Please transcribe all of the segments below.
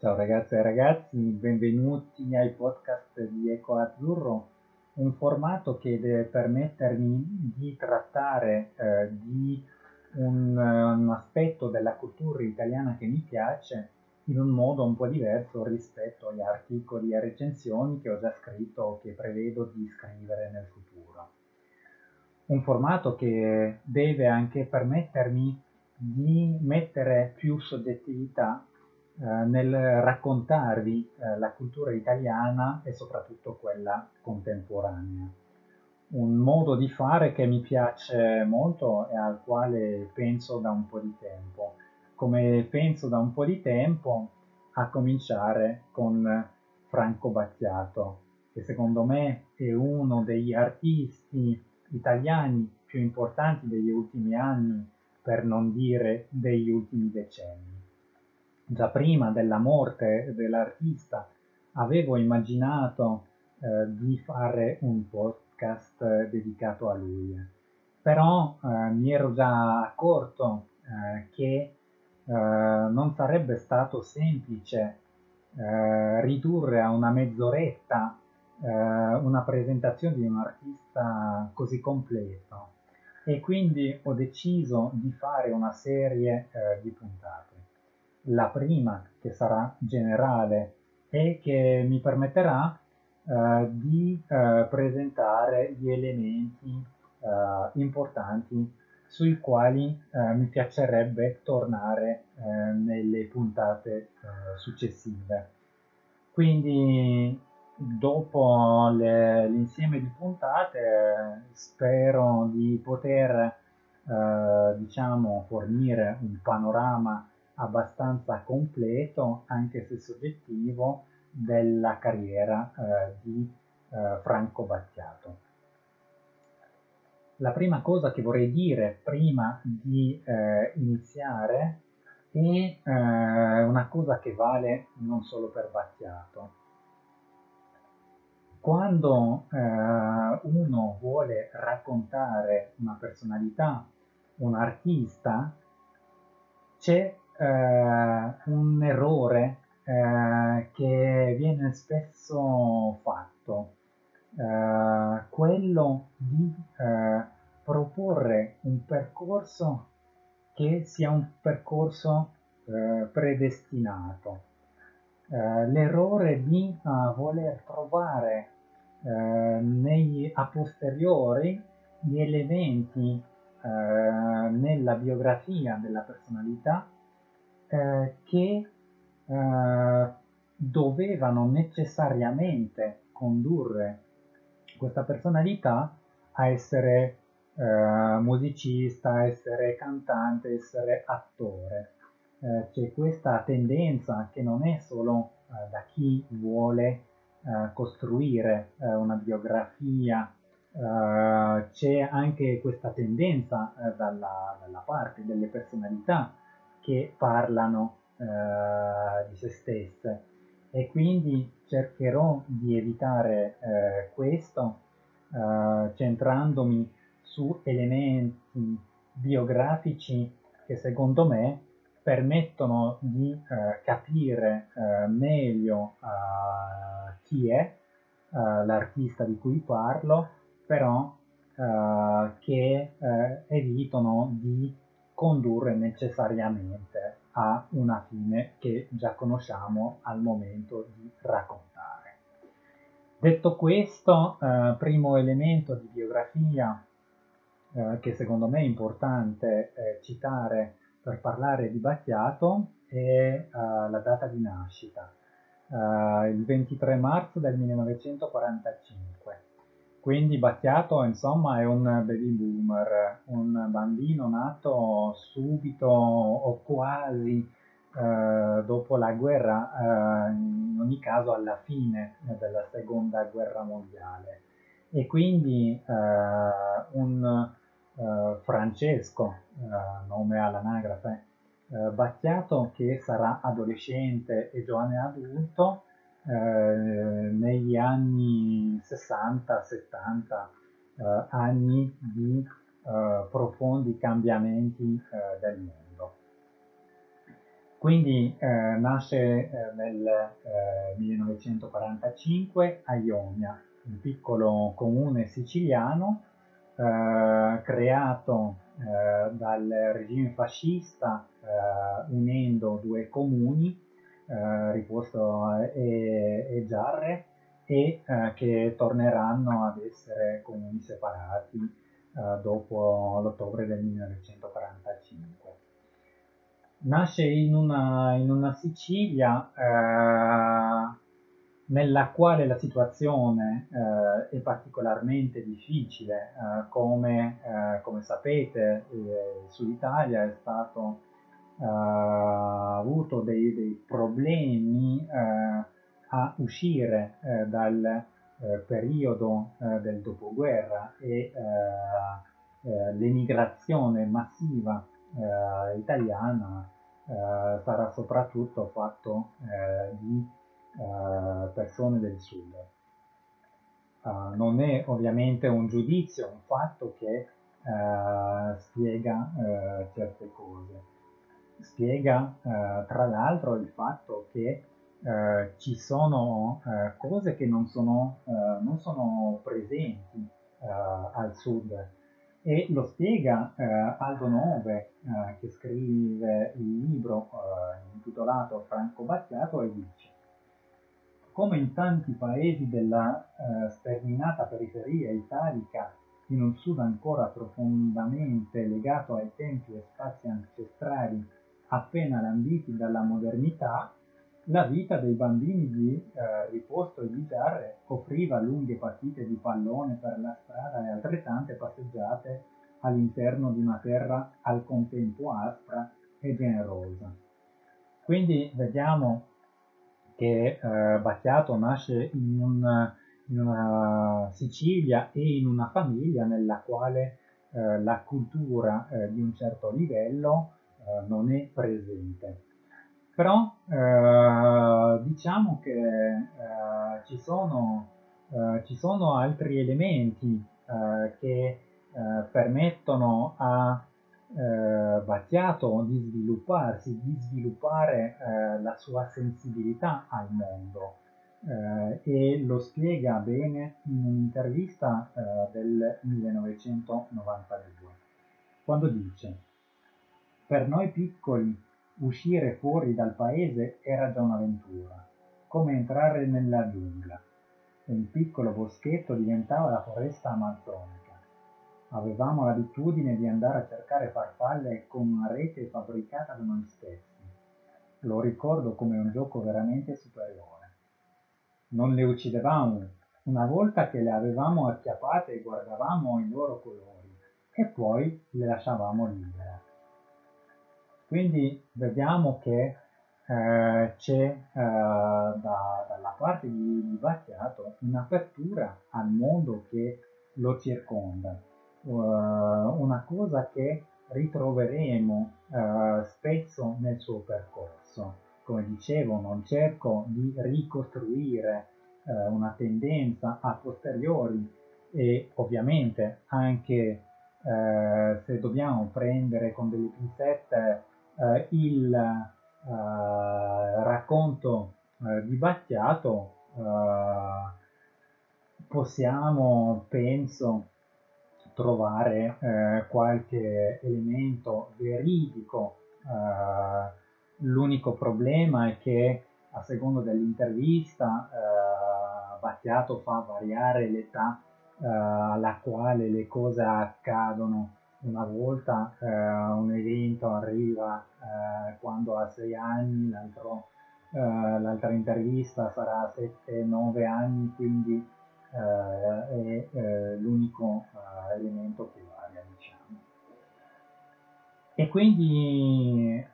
Ciao ragazze e ragazzi, benvenuti ai podcast di Eco Azzurro, un formato che deve permettermi di trattare eh, di un, un, aspetto della cultura italiana che mi piace in un modo un po' diverso rispetto agli articoli e recensioni che ho già scritto o che prevedo di scrivere nel futuro. Un formato che deve anche permettermi di mettere più soggettività nel raccontarvi eh, la cultura italiana e soprattutto quella contemporanea. Un modo di fare che mi piace molto e al quale penso da un po' di tempo. Come penso da un po' di tempo, a cominciare con Franco Battiato, che secondo me è uno degli artisti italiani più importanti degli ultimi anni, per non dire degli ultimi decenni già prima della morte dell'artista avevo immaginato eh, di fare un podcast dedicato a lui, però eh, mi ero già accorto eh, che eh, non sarebbe stato semplice eh, ridurre a una mezz'oretta eh, una presentazione di un artista così completo. E quindi ho deciso di fare una serie di puntate la prima che sarà generale e che mi permetterà eh, di eh, presentare gli elementi eh, importanti sui quali eh, mi piacerebbe tornare eh, nelle puntate eh, successive. Quindi dopo le, l'insieme di puntate spero di poter diciamo fornire un panorama abbastanza completo, anche se soggettivo, della carriera eh, di eh, Franco Battiato. La prima cosa che vorrei dire prima di eh, iniziare è eh, una cosa che vale non solo per Battiato. Quando eh, uno vuole raccontare una personalità, un artista, c'è un errore eh, che viene spesso fatto, eh, quello di eh, proporre un percorso che sia un percorso eh, predestinato. Eh, l'errore di voler trovare nei, a posteriori gli elementi nella biografia della personalità eh, che eh, dovevano necessariamente condurre questa personalità a essere eh, musicista, a essere cantante, essere attore. Eh, c'è questa tendenza che non è solo eh, da chi vuole costruire una biografia Uh, c'è anche questa tendenza uh, dalla, dalla, parte delle personalità che parlano eh, di se stesse. E quindi cercherò di evitare eh, questo eh, centrandomi su elementi biografici che secondo me permettono di eh, capire eh, meglio eh, chi è l'artista di cui parlo, però che evitano di condurre necessariamente a una fine che già conosciamo al momento di raccontare. Detto questo, eh, primo elemento di biografia eh, che secondo me è importante eh, citare per parlare di Battiato è eh, la data di nascita, eh, il 23 marzo del 1945. Quindi Battiato, insomma, è un baby boomer, un bambino nato subito o quasi eh, dopo la guerra, eh, in ogni caso alla fine della seconda guerra mondiale. E quindi eh, un eh, Francesco, eh, nome all'anagrafe, eh, Battiato che sarà adolescente e giovane adulto, eh, negli anni 60-70, eh, anni di eh, profondi cambiamenti eh, del mondo. Quindi eh, nasce nel 1945 eh, a Ionia, un piccolo comune siciliano creato dal regime fascista unendo due comuni, Riposto e, e Giarre, e che torneranno ad essere comuni separati dopo l'ottobre del 1945 nasce in una, in una Sicilia eh, nella quale la situazione eh, è particolarmente difficile, eh, come, eh, come, sapete il Sud Italia è stato eh, avuto dei, dei problemi eh, a uscire dal periodo del dopoguerra e l'emigrazione massiva italiana sarà soprattutto fatto di persone del sud. Uh, non è ovviamente un giudizio, un fatto che uh, spiega uh, certe cose. Spiega tra l'altro il fatto che ci sono cose che non sono, non sono presenti al sud. E lo spiega eh, Aldo Nove eh, che scrive il libro eh, intitolato Franco Battiato e dice come in tanti paesi della eh, sterminata periferia italica in un sud ancora profondamente legato ai tempi e spazi ancestrali appena lambiti dalla modernità la vita dei bambini di eh, riposto e chitarre offriva lunghe partite di pallone per la strada e altrettante passeggiate all'interno di una terra al contempo aspra e generosa. Quindi vediamo che eh, Battiato nasce in, un, in, una Sicilia e in una famiglia nella quale eh, la cultura eh, di un certo livello eh, non è presente. Però eh, diciamo che eh, ci, sono, eh, ci, sono, altri elementi eh, che eh, permettono a eh, Battiato di svilupparsi, di sviluppare la sua sensibilità al mondo. E lo spiega bene in un'intervista del 1992 quando dice per noi piccoli Uscire fuori dal paese era già un'avventura, come entrare nella giungla. Un piccolo boschetto diventava la foresta amazzonica. Avevamo l'abitudine di andare a cercare farfalle con una rete fabbricata da noi stessi. Lo ricordo come un gioco veramente superiore. Non le uccidevamo, una volta che le avevamo acchiappate guardavamo i loro colori e poi le lasciavamo libere. Quindi vediamo che eh, c'è eh, da, dalla parte di, di Battiato un'apertura al mondo che lo circonda, uh, una cosa che ritroveremo uh, spesso nel suo percorso. Come dicevo, non cerco di ricostruire uh, una tendenza a posteriori e ovviamente anche se dobbiamo prendere con delle pinzette eh, il eh, racconto eh, di Battiato eh, possiamo, penso, trovare eh, qualche elemento veridico. l'unico problema è che a seconda dell'intervista Battiato fa variare l'età alla quale le cose accadono una volta eh, un evento arriva eh, quando ha sei anni, eh, l'altra intervista sarà a 7-9 anni, quindi eh, è eh, l'unico elemento che varia, diciamo. E quindi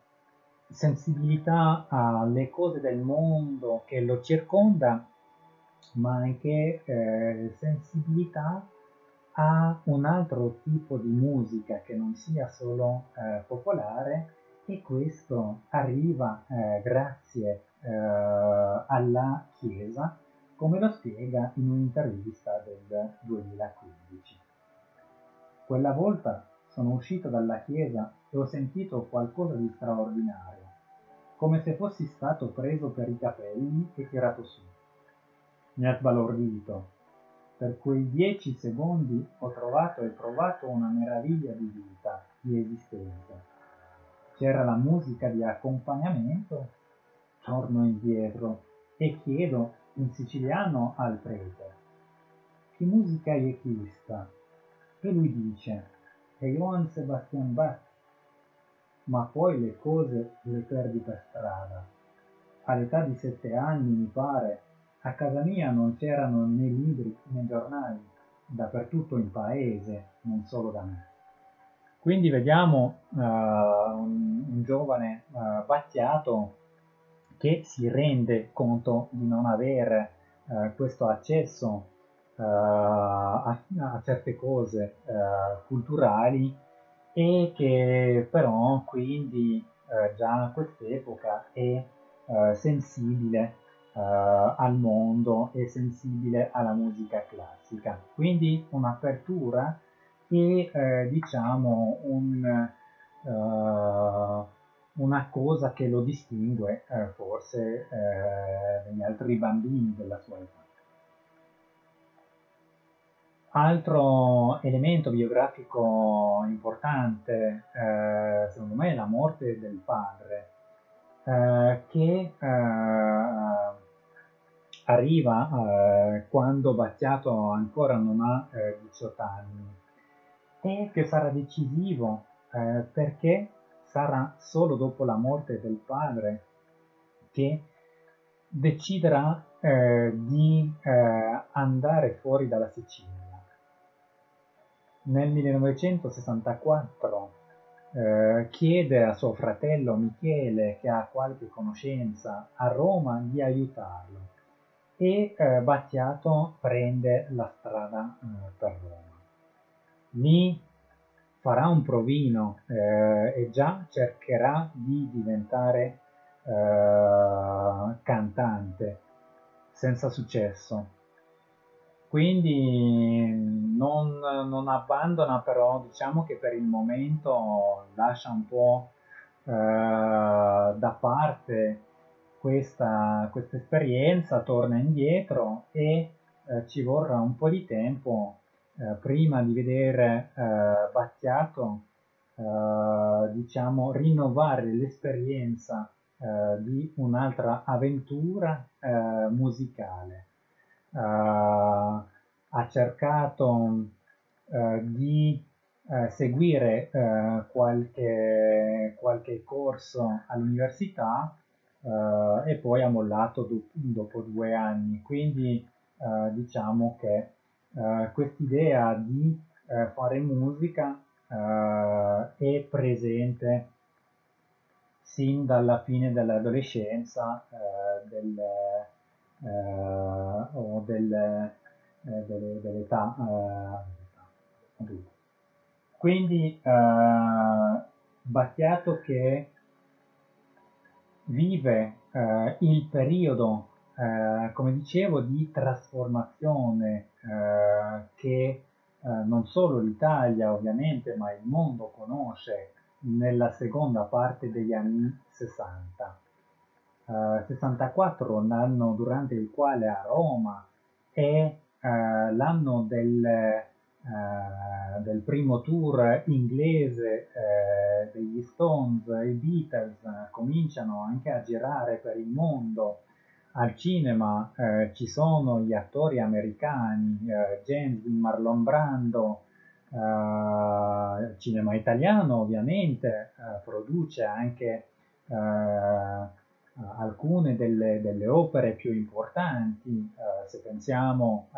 sensibilità alle cose del mondo che lo circonda, ma anche sensibilità a un altro tipo di musica che non sia solo eh, popolare e questo arriva eh, grazie eh, alla Chiesa come lo spiega in un'intervista del 2015. Quella volta sono uscito dalla Chiesa e ho sentito qualcosa di straordinario. come se fossi stato preso per i capelli e tirato su. Mi ha sbalordito. Per quei dieci secondi ho trovato e provato una meraviglia di vita, di esistenza. C'era la musica di accompagnamento, torno indietro e chiedo in siciliano al prete, che musica è questa? E lui dice, è Johann Sebastian Bach, ma poi le cose le perdi per strada. All'età di sette anni, mi pare, a casa mia non c'erano né libri né giornali, dappertutto in paese, non solo da me. Quindi vediamo uh, un, un, giovane uh, Battiato che si rende conto di non avere uh, questo accesso a, a, certe cose culturali e che però quindi già a quest'epoca è sensibile al mondo e sensibile alla musica classica. Quindi un'apertura e eh, diciamo un, uh, una cosa che lo distingue eh, forse eh, dagli altri bambini della sua età. Altro elemento biografico importante, eh, secondo me, è la morte del padre, eh, che eh, arriva quando Battiato ancora non ha 18 anni e che sarà decisivo eh, perché sarà solo dopo la morte del padre che deciderà eh, di eh, andare fuori dalla Sicilia. Nel 1964 eh, chiede a suo fratello Michele, che ha qualche conoscenza a Roma, di aiutarlo e eh, Battiato prende la strada eh, per Roma lì farà un provino eh, e già cercherà di diventare eh, cantante senza successo. Quindi non, non, abbandona però, diciamo che per il momento lascia un po' eh, da parte questa, questa esperienza, torna indietro e eh, ci vorrà un po' di tempo eh, prima di vedere eh, Battiato eh, diciamo rinnovare l'esperienza eh, di un'altra avventura eh, musicale. Ha cercato di seguire qualche, qualche corso all'università e poi ha mollato do- dopo due anni quindi diciamo che uh, quest'idea di uh, fare musica uh, è presente sin dalla fine dell'adolescenza del, o del, delle, dell'età adulta. Quindi Battiato che vive il periodo eh, come dicevo, di trasformazione eh, che eh, non solo l'Italia ovviamente, ma il mondo conosce nella seconda parte degli anni 60. 64 l'anno durante il quale a Roma è l'anno del, del, primo tour inglese degli Stones, i Beatles cominciano anche a girare per il mondo. Al cinema eh, ci sono gli attori americani, eh, James Marlon Brando, eh, cinema italiano ovviamente eh, produce anche eh, alcune delle, delle, opere più importanti, eh, se pensiamo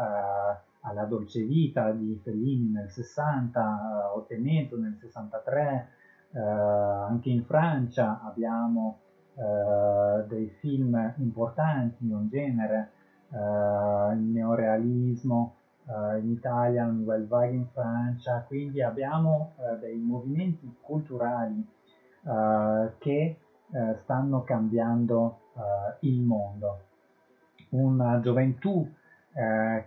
alla Dolce Vita di Fellini nel 60, Ottenento nel 63, anche in Francia abbiamo eh, dei film importanti di un genere, uh, il neorealismo uh, in Italia, il Nouvelle Vague in Francia, quindi abbiamo dei movimenti culturali che stanno cambiando il mondo. Una gioventù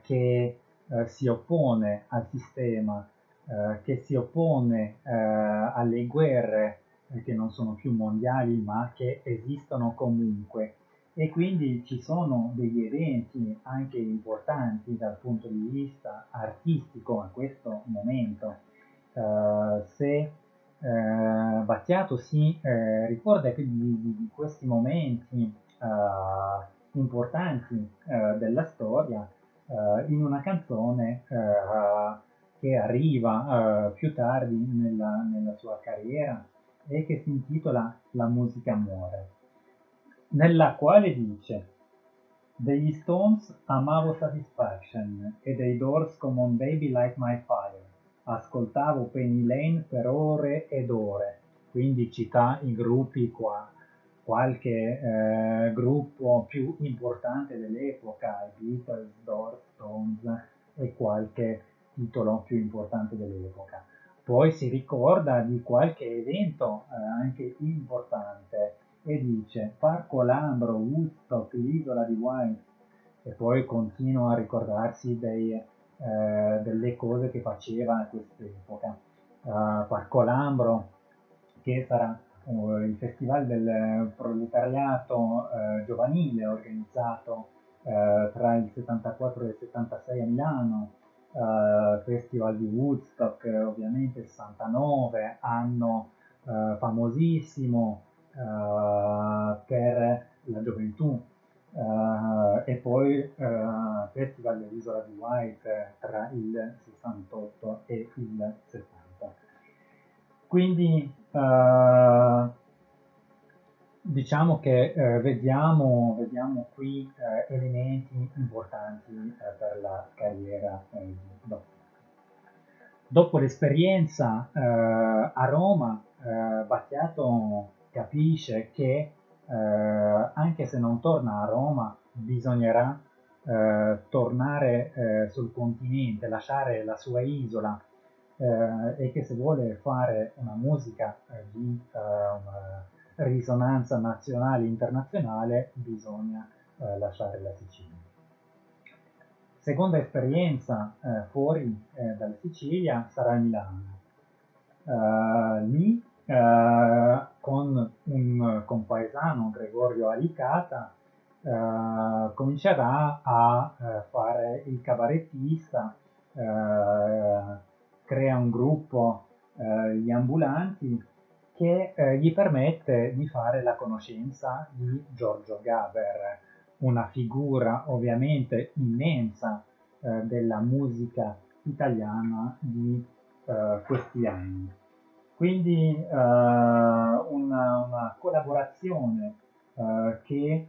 che si oppone al sistema, che si oppone alle guerre eh, che non sono più mondiali ma che esistono comunque e quindi ci sono degli eventi anche importanti dal punto di vista artistico a questo momento. Uh, se uh, Battiato si uh, ricorda di, di, questi momenti importanti della storia in una canzone che arriva più tardi nella, nella sua carriera e che si intitola La musica muore nella quale dice degli Stones amavo Satisfaction e dei Doors come un Baby Like My Fire. Ascoltavo Penny Lane per ore ed ore, quindi cita i gruppi qua, qualche eh, gruppo più importante dell'epoca, i Beatles, Doors, Stones e qualche titolo più importante dell'epoca. Poi si ricorda di qualche evento eh, anche importante e dice Parco Lambro, Woodstock, l'isola di White e poi continua a ricordarsi dei, eh, delle cose che faceva a quest'epoca. Uh, Parco Lambro, che sarà uh, il festival del proletariato uh, giovanile organizzato tra il 74 e il 76 a Milano, Festival di Woodstock ovviamente 69, anno famosissimo, per la gioventù uh, e poi uh, Festival dell'Isola di White tra il 68 e il 70. Quindi diciamo che eh, vediamo, vediamo, qui eh, elementi importanti eh, per la carriera di Dopo. Dopo l'esperienza a Roma, Battiato capisce che eh, anche se non torna a Roma bisognerà eh, tornare eh, sul continente, lasciare la sua isola eh, e che se vuole fare una musica eh, di eh, risonanza nazionale e internazionale bisogna lasciare la Sicilia. Seconda esperienza fuori dalla Sicilia sarà Milano. lì eh, con un compaesano, Gregorio Alicata, eh, comincerà a eh, fare il cabarettista, eh, crea un gruppo, eh, gli ambulanti, che gli permette di fare la conoscenza di Giorgio Gaber, una figura ovviamente immensa della musica italiana di questi anni. Quindi uh, una, una, collaborazione uh, che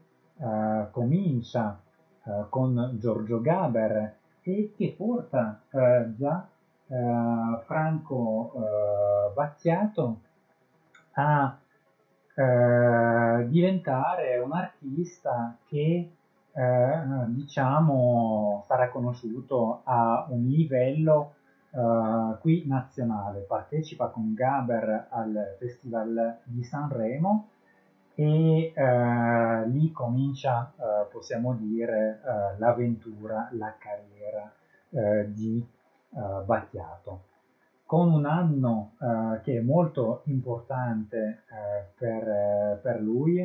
comincia con Giorgio Gaber e che porta già Franco Battiato a diventare un artista che diciamo sarà conosciuto a un livello uh, qui nazionale, partecipa con Gaber al Festival di Sanremo e uh, lì comincia, uh, possiamo dire, l'avventura, la carriera di Battiato. Con un anno che è molto importante per, per lui,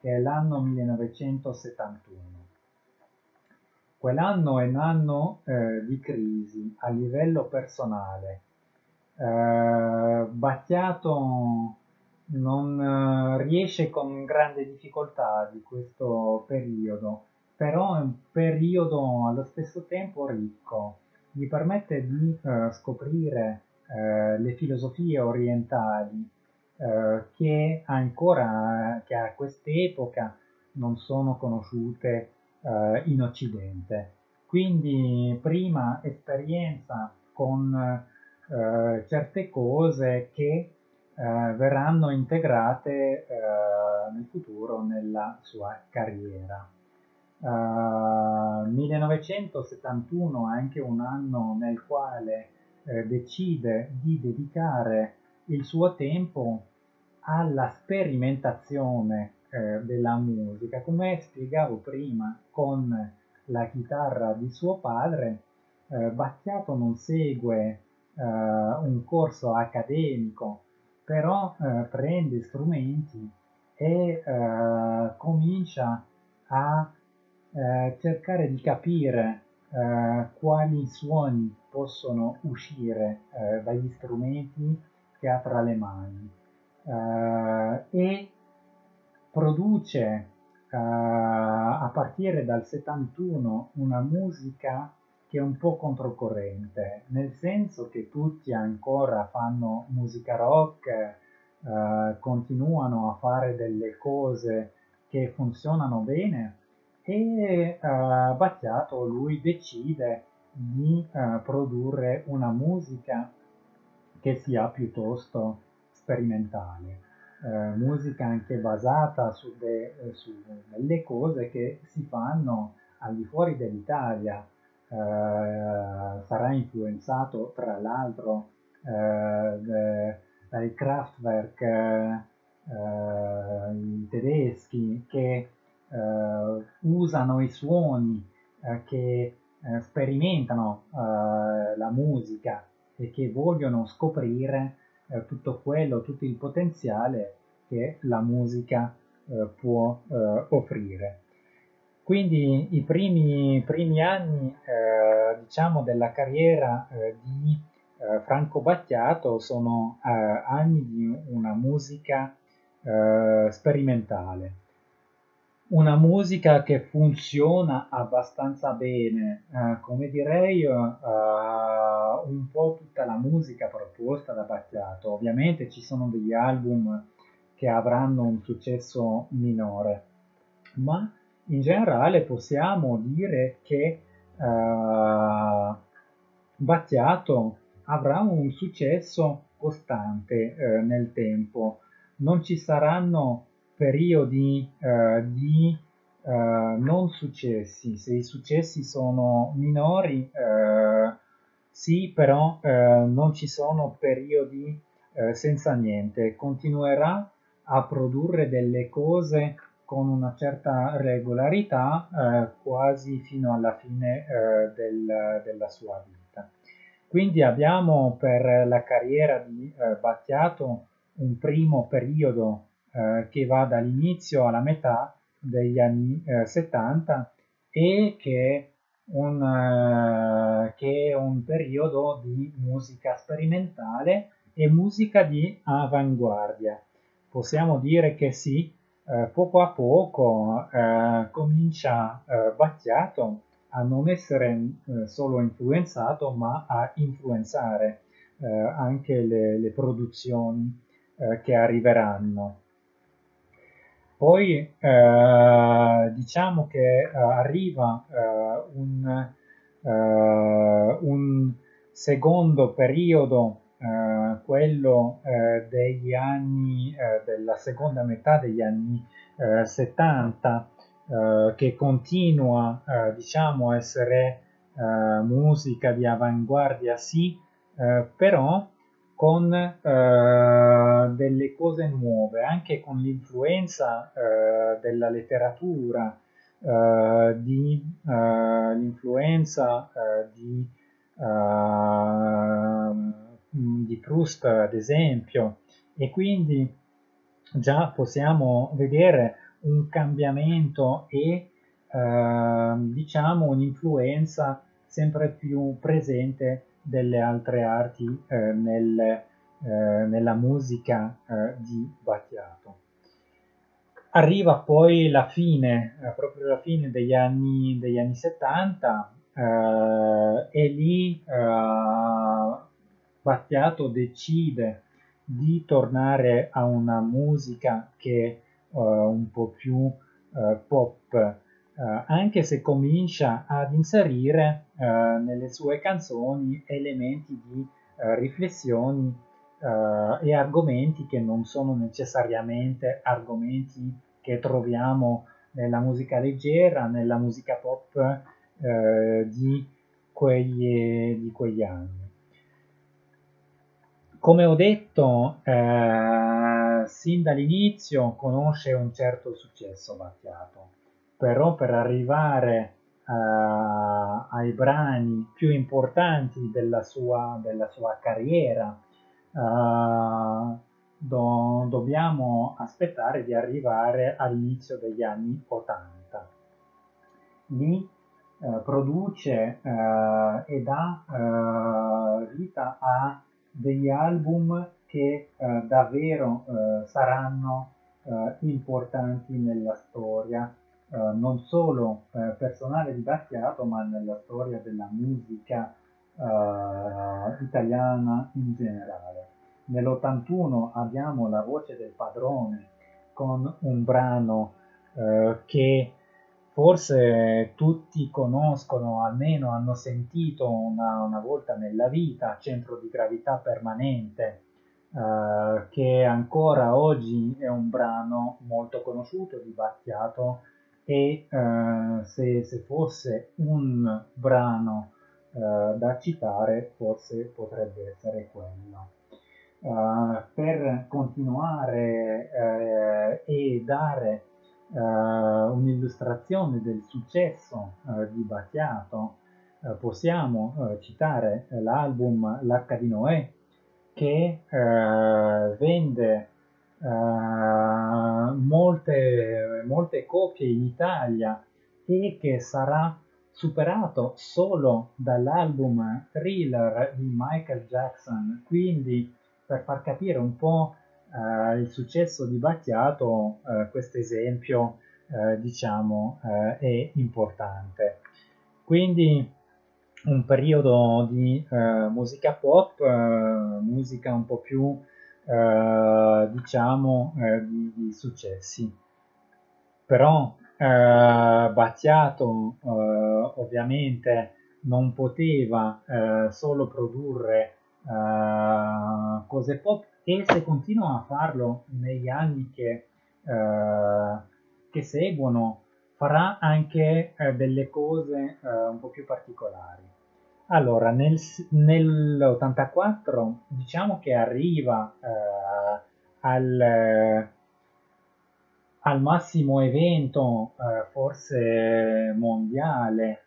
che è l'anno 1971 Quell'anno è un anno eh, di crisi a livello personale. Eh, Battiato non eh, riesce con grande difficoltà di questo periodo, però è un periodo allo stesso tempo ricco, gli permette di eh, scoprire eh, le filosofie orientali eh, che ancora che a quest'epoca non sono conosciute eh, in Occidente. Quindi prima esperienza con eh, certe cose che eh, verranno integrate nel futuro nella sua carriera. Uh, 1971 è anche un anno nel quale eh, decide di dedicare il suo tempo alla sperimentazione eh, della musica. Come spiegavo prima con la chitarra di suo padre, eh, Battiato non segue eh, un corso accademico, però eh, prende strumenti e eh, comincia a eh, cercare di capire eh, quali suoni possono uscire eh, dagli strumenti che ha tra le mani. E produce a partire dal 71 una musica che è un po' controcorrente, nel senso che tutti ancora fanno musica rock, eh, continuano a fare delle cose che funzionano bene e eh, Battiato lui decide di eh, produrre una musica che sia piuttosto sperimentale. Eh, musica anche basata su, de, su, delle cose che si fanno al di fuori dell'Italia, sarà influenzato tra l'altro dai Kraftwerk i tedeschi che usano i suoni che sperimentano la musica e che vogliono scoprire tutto quello, tutto il potenziale che la musica può offrire. Quindi i primi, primi anni eh, diciamo della carriera eh, di eh, Franco Battiato sono eh, anni di una musica eh, sperimentale, una musica che funziona abbastanza bene, eh, come direi un po' tutta la musica proposta da Battiato. Ovviamente ci sono degli album che avranno un successo minore, ma in generale possiamo dire che uh, Battiato avrà un successo costante uh, nel tempo. Non ci saranno periodi uh, di non successi. Se i successi sono minori, sì, però non ci sono periodi senza niente. Continuerà a produrre delle cose con una certa regolarità eh, quasi fino alla fine eh, del, della sua vita. Quindi abbiamo per la carriera di eh, Battiato un primo periodo eh, che va dall'inizio alla metà degli anni 70 eh, e che un, eh, che è un periodo di musica sperimentale e musica di avanguardia. Possiamo dire che sì, eh, poco a poco eh, comincia Battiato a non essere solo influenzato ma a influenzare anche le, le produzioni che arriveranno. Poi diciamo che arriva un, un secondo periodo eh, quello eh, degli anni, eh, della seconda metà degli anni 70, che continua diciamo a essere musica di avanguardia sì, però con eh, delle cose nuove, anche con l'influenza eh, della letteratura, eh, di, l'influenza di di Proust ad esempio. E quindi già possiamo vedere un cambiamento e eh, diciamo un'influenza sempre più presente delle altre arti eh, nel, eh, nella musica eh, di Battiato. Arriva poi la fine, eh, proprio la fine degli anni, degli anni 70 eh, e lì Battiato decide di tornare a una musica che è un po' più pop, uh, anche se comincia ad inserire nelle sue canzoni elementi di riflessioni e argomenti che non sono necessariamente argomenti che troviamo nella musica leggera, nella musica pop di, quegli, di quegli anni. Come ho detto, eh, sin dall'inizio conosce un certo successo Battiato, però per arrivare eh, ai brani più importanti della sua, della sua carriera, eh, do, dobbiamo aspettare di arrivare all'inizio degli anni 80. Lì eh, produce e dà vita a degli album che davvero saranno importanti nella storia, non solo personale di Battiato, ma nella storia della musica italiana in generale. Nell'81 abbiamo La voce del padrone con un brano eh, che forse tutti conoscono, almeno hanno sentito una, una volta nella vita, Centro di gravità permanente, eh, che ancora oggi è un brano molto conosciuto di Battiato e eh, se, se, fosse un brano eh, da citare forse potrebbe essere quello. Uh, per continuare uh, e dare uh, un'illustrazione del successo di Battiato, possiamo citare l'album L'H di Noè che vende molte, molte copie in Italia e che sarà superato solo dall'album Thriller di Michael Jackson, quindi per far capire un po' eh, il successo di Battiato, eh, questo esempio eh, diciamo eh, è importante. Quindi un periodo di eh, musica pop, eh, musica un po' più diciamo di, di, successi. Però Battiato ovviamente non poteva solo produrre cose pop e se continua a farlo negli anni che, che seguono farà anche delle cose un po' più particolari. Allora, nel, nell'84 diciamo che arriva al, al, massimo evento forse mondiale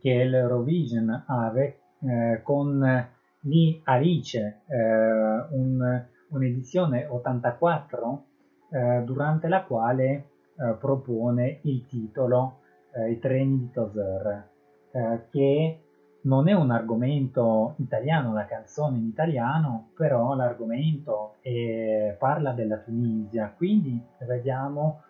che è l'Eurovision avec eh, con lì Alice, eh, un, un'edizione 84 eh, durante la quale eh, propone il titolo eh, I treni di Toser, che non è un argomento italiano, una canzone in italiano, però l'argomento è, parla della Tunisia, quindi vediamo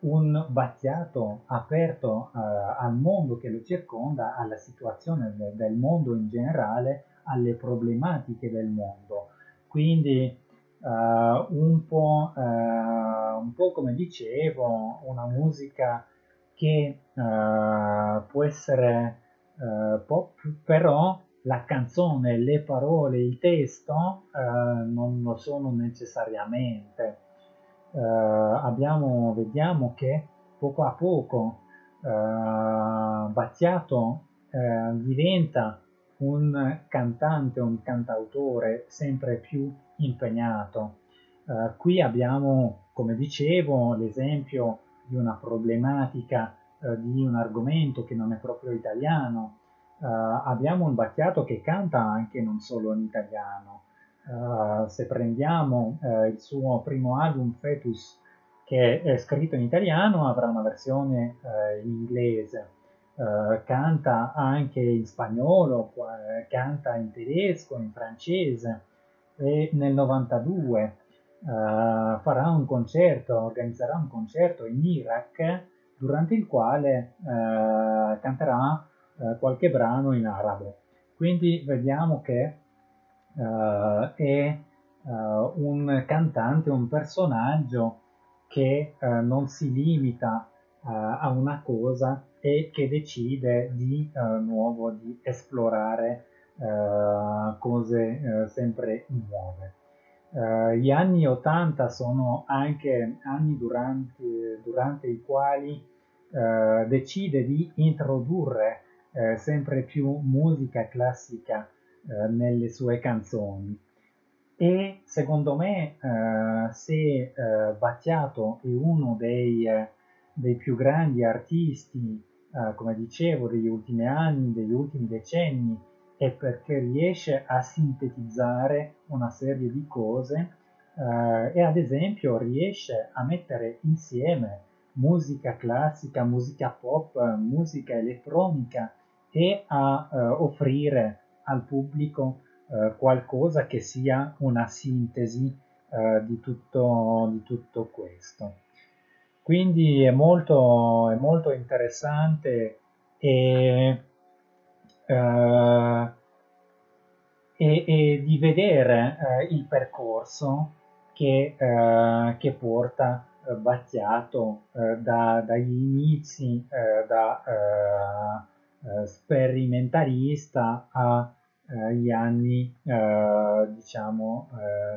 un Battiato aperto uh, al mondo che lo circonda, alla situazione de- del mondo in generale, alle problematiche del mondo. Quindi uh, un, po', uh, un po' come dicevo, una musica che può essere pop, però la canzone, le parole, il testo non lo sono necessariamente eh, abbiamo, vediamo che poco a poco eh, Battiato eh, diventa un cantante, un cantautore sempre più impegnato. Uh, qui abbiamo, come dicevo, l'esempio di una problematica, uh, di un argomento che non è proprio italiano. Uh, abbiamo un Battiato che canta anche non solo in italiano, Uh, se prendiamo uh, il suo primo album Fetus che è scritto in italiano avrà una versione uh, in inglese. Canta anche in spagnolo canta in tedesco in francese. E nel 92 farà un concerto organizzerà un concerto in Iraq durante il quale canterà qualche brano in arabo quindi vediamo che uh, è uh, un cantante, un personaggio che uh, non si limita a una cosa e che decide di nuovo di esplorare cose sempre nuove. gli anni 80 sono anche anni durante, durante i quali decide di introdurre sempre più musica classica eh, nelle sue canzoni. E secondo me, eh, se eh, Battiato è uno dei, eh, dei più grandi artisti, eh, come dicevo, degli ultimi anni, degli ultimi decenni, è perché riesce a sintetizzare una serie di cose eh, e ad esempio riesce a mettere insieme musica classica, musica pop, musica elettronica e a eh, offrire al pubblico eh, qualcosa che sia una sintesi eh, di tutto, di, tutto, questo. Quindi è molto, è molto interessante e, eh, e, e, di vedere eh, il percorso che, eh, che porta Battiato eh, da, dagli inizi eh, da sperimentalista agli anni diciamo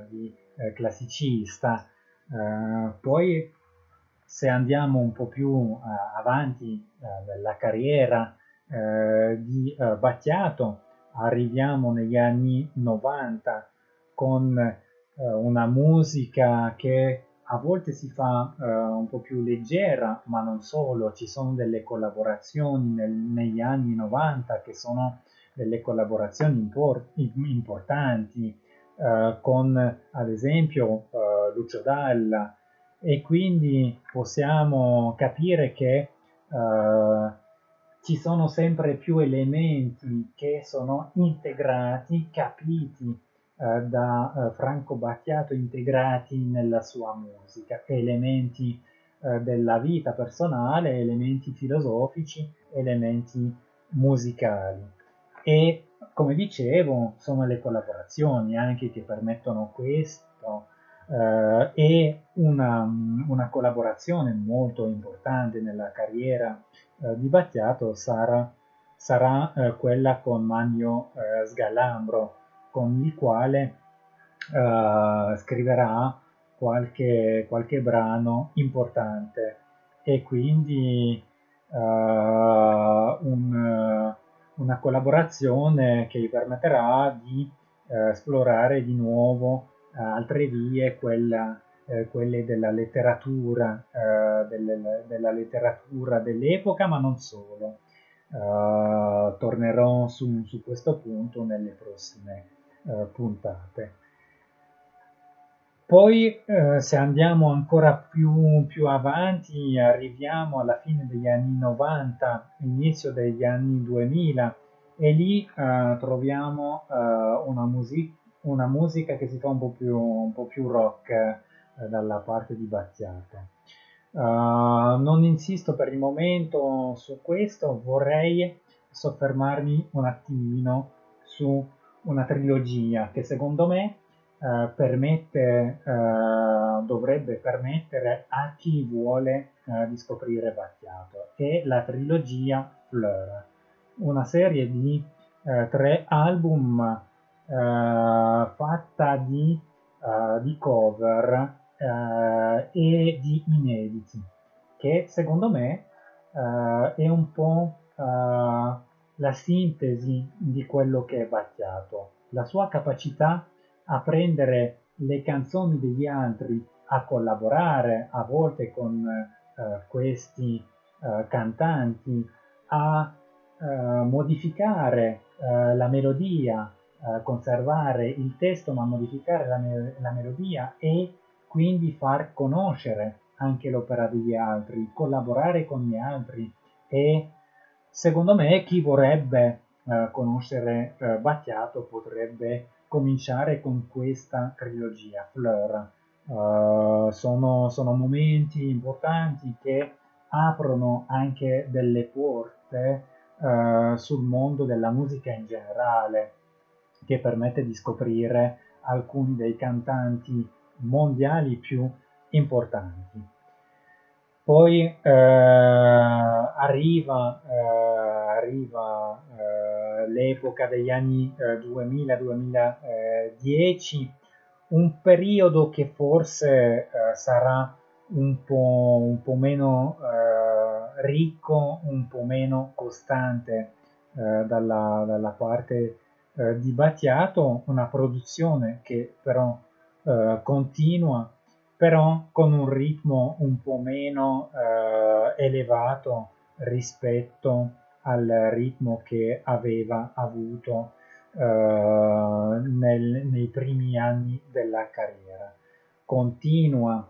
di classicista. poi se andiamo un po' più avanti nella carriera di Battiato, arriviamo negli anni 90 con eh, una musica che a volte si fa uh, un po' più leggera, ma non solo, ci sono delle collaborazioni nel, negli anni 90 che sono delle collaborazioni import, importanti uh, con ad esempio uh, Lucio Dalla. E quindi possiamo capire che ci sono sempre più elementi che sono integrati, capiti eh, da eh, Franco Battiato integrati nella sua musica, elementi eh, della vita personale, elementi filosofici, elementi musicali. E come dicevo, sono le collaborazioni anche che permettono questo eh, e una, una, collaborazione molto importante nella carriera eh, di Battiato sarà, sarà eh, quella con Magno Sgalambro, con il quale uh, scriverà qualche, qualche, brano importante e quindi uh, un, una collaborazione che gli permetterà di uh, esplorare di nuovo altre vie, quella, quelle della letteratura, delle, della letteratura dell'epoca, ma non solo. tornerò su, su questo punto nelle prossime eh, puntate. Poi eh, se andiamo ancora più, più, avanti arriviamo alla fine degli anni 90, inizio degli anni 2000 e lì eh, troviamo eh, una, music- una, musica che si fa un po' più, un po più rock eh, dalla parte di Battiato. Uh, non insisto per il momento su questo, vorrei soffermarmi un attimino su una trilogia che secondo me eh, permette, eh, dovrebbe permettere a chi vuole eh, di scoprire Battiato. È la trilogia Fleur, una serie di eh, tre album eh, fatta di, eh, di cover e di inediti, che secondo me è un po' la sintesi di quello che è Battiato, la sua capacità a prendere le canzoni degli altri, a collaborare a volte con eh, questi eh, cantanti, a eh, modificare eh, la melodia, eh, conservare il testo ma modificare la, me- la melodia e quindi far conoscere anche l'opera degli altri, collaborare con gli altri e Secondo me chi vorrebbe eh, conoscere eh, Battiato potrebbe cominciare con questa trilogia, Fleur. Uh, sono, sono, momenti importanti che aprono anche delle porte uh, sul mondo della musica in generale, che permette di scoprire alcuni dei cantanti mondiali più importanti. Poi eh, arriva, eh, arriva eh, l'epoca degli anni 2000-2010, eh, un periodo che forse eh, sarà un po', un po meno eh, ricco, un po' meno costante dalla, dalla, parte di Battiato, una produzione che però continua però con un ritmo un po' meno eh, elevato rispetto al ritmo che aveva avuto nel, nei primi anni della carriera. Continua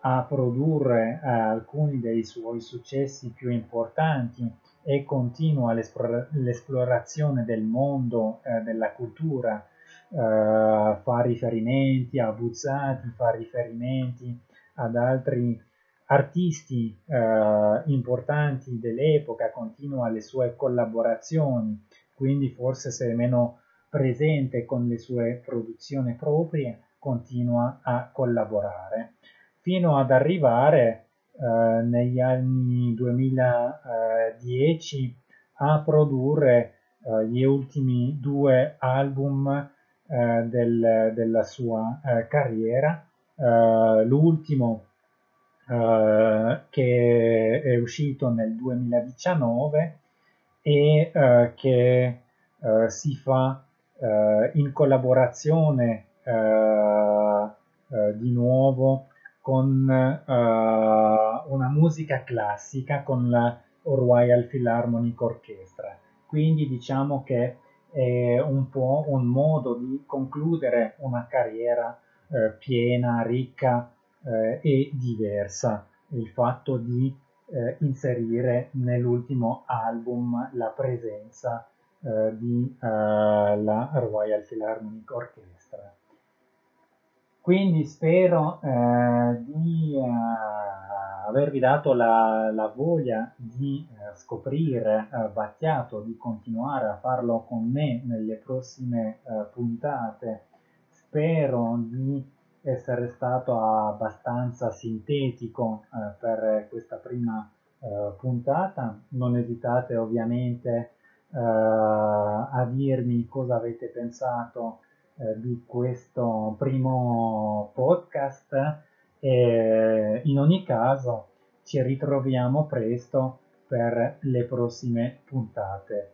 a produrre eh, alcuni dei suoi successi più importanti e continua l'esplorazione del mondo eh, della cultura, eh, fa riferimenti a Buzzati, fa riferimenti ad altri artisti eh, importanti dell'epoca, continua le sue collaborazioni, quindi forse se è meno presente con le sue produzioni proprie, continua a collaborare. Fino ad arrivare eh, negli anni 2010 a produrre eh, gli ultimi due album eh, del, della sua eh, carriera. Eh, l'ultimo eh, che è uscito nel 2019 e che si fa in collaborazione di nuovo con uh, una musica classica con la Royal Philharmonic Orchestra. Quindi diciamo che è un po' un modo di concludere una carriera eh, piena, ricca eh, e diversa. Il fatto di eh, inserire nell'ultimo album la presenza eh, di eh, la Royal Philharmonic Orchestra. Quindi spero eh, di avervi dato la, la voglia di eh, scoprire eh, Battiato, di continuare a farlo con me nelle prossime eh, puntate. Spero di essere stato abbastanza sintetico eh, per questa prima puntata. Non esitate ovviamente a dirmi cosa avete pensato eh, di questo primo podcast e in ogni caso ci ritroviamo presto per le prossime puntate.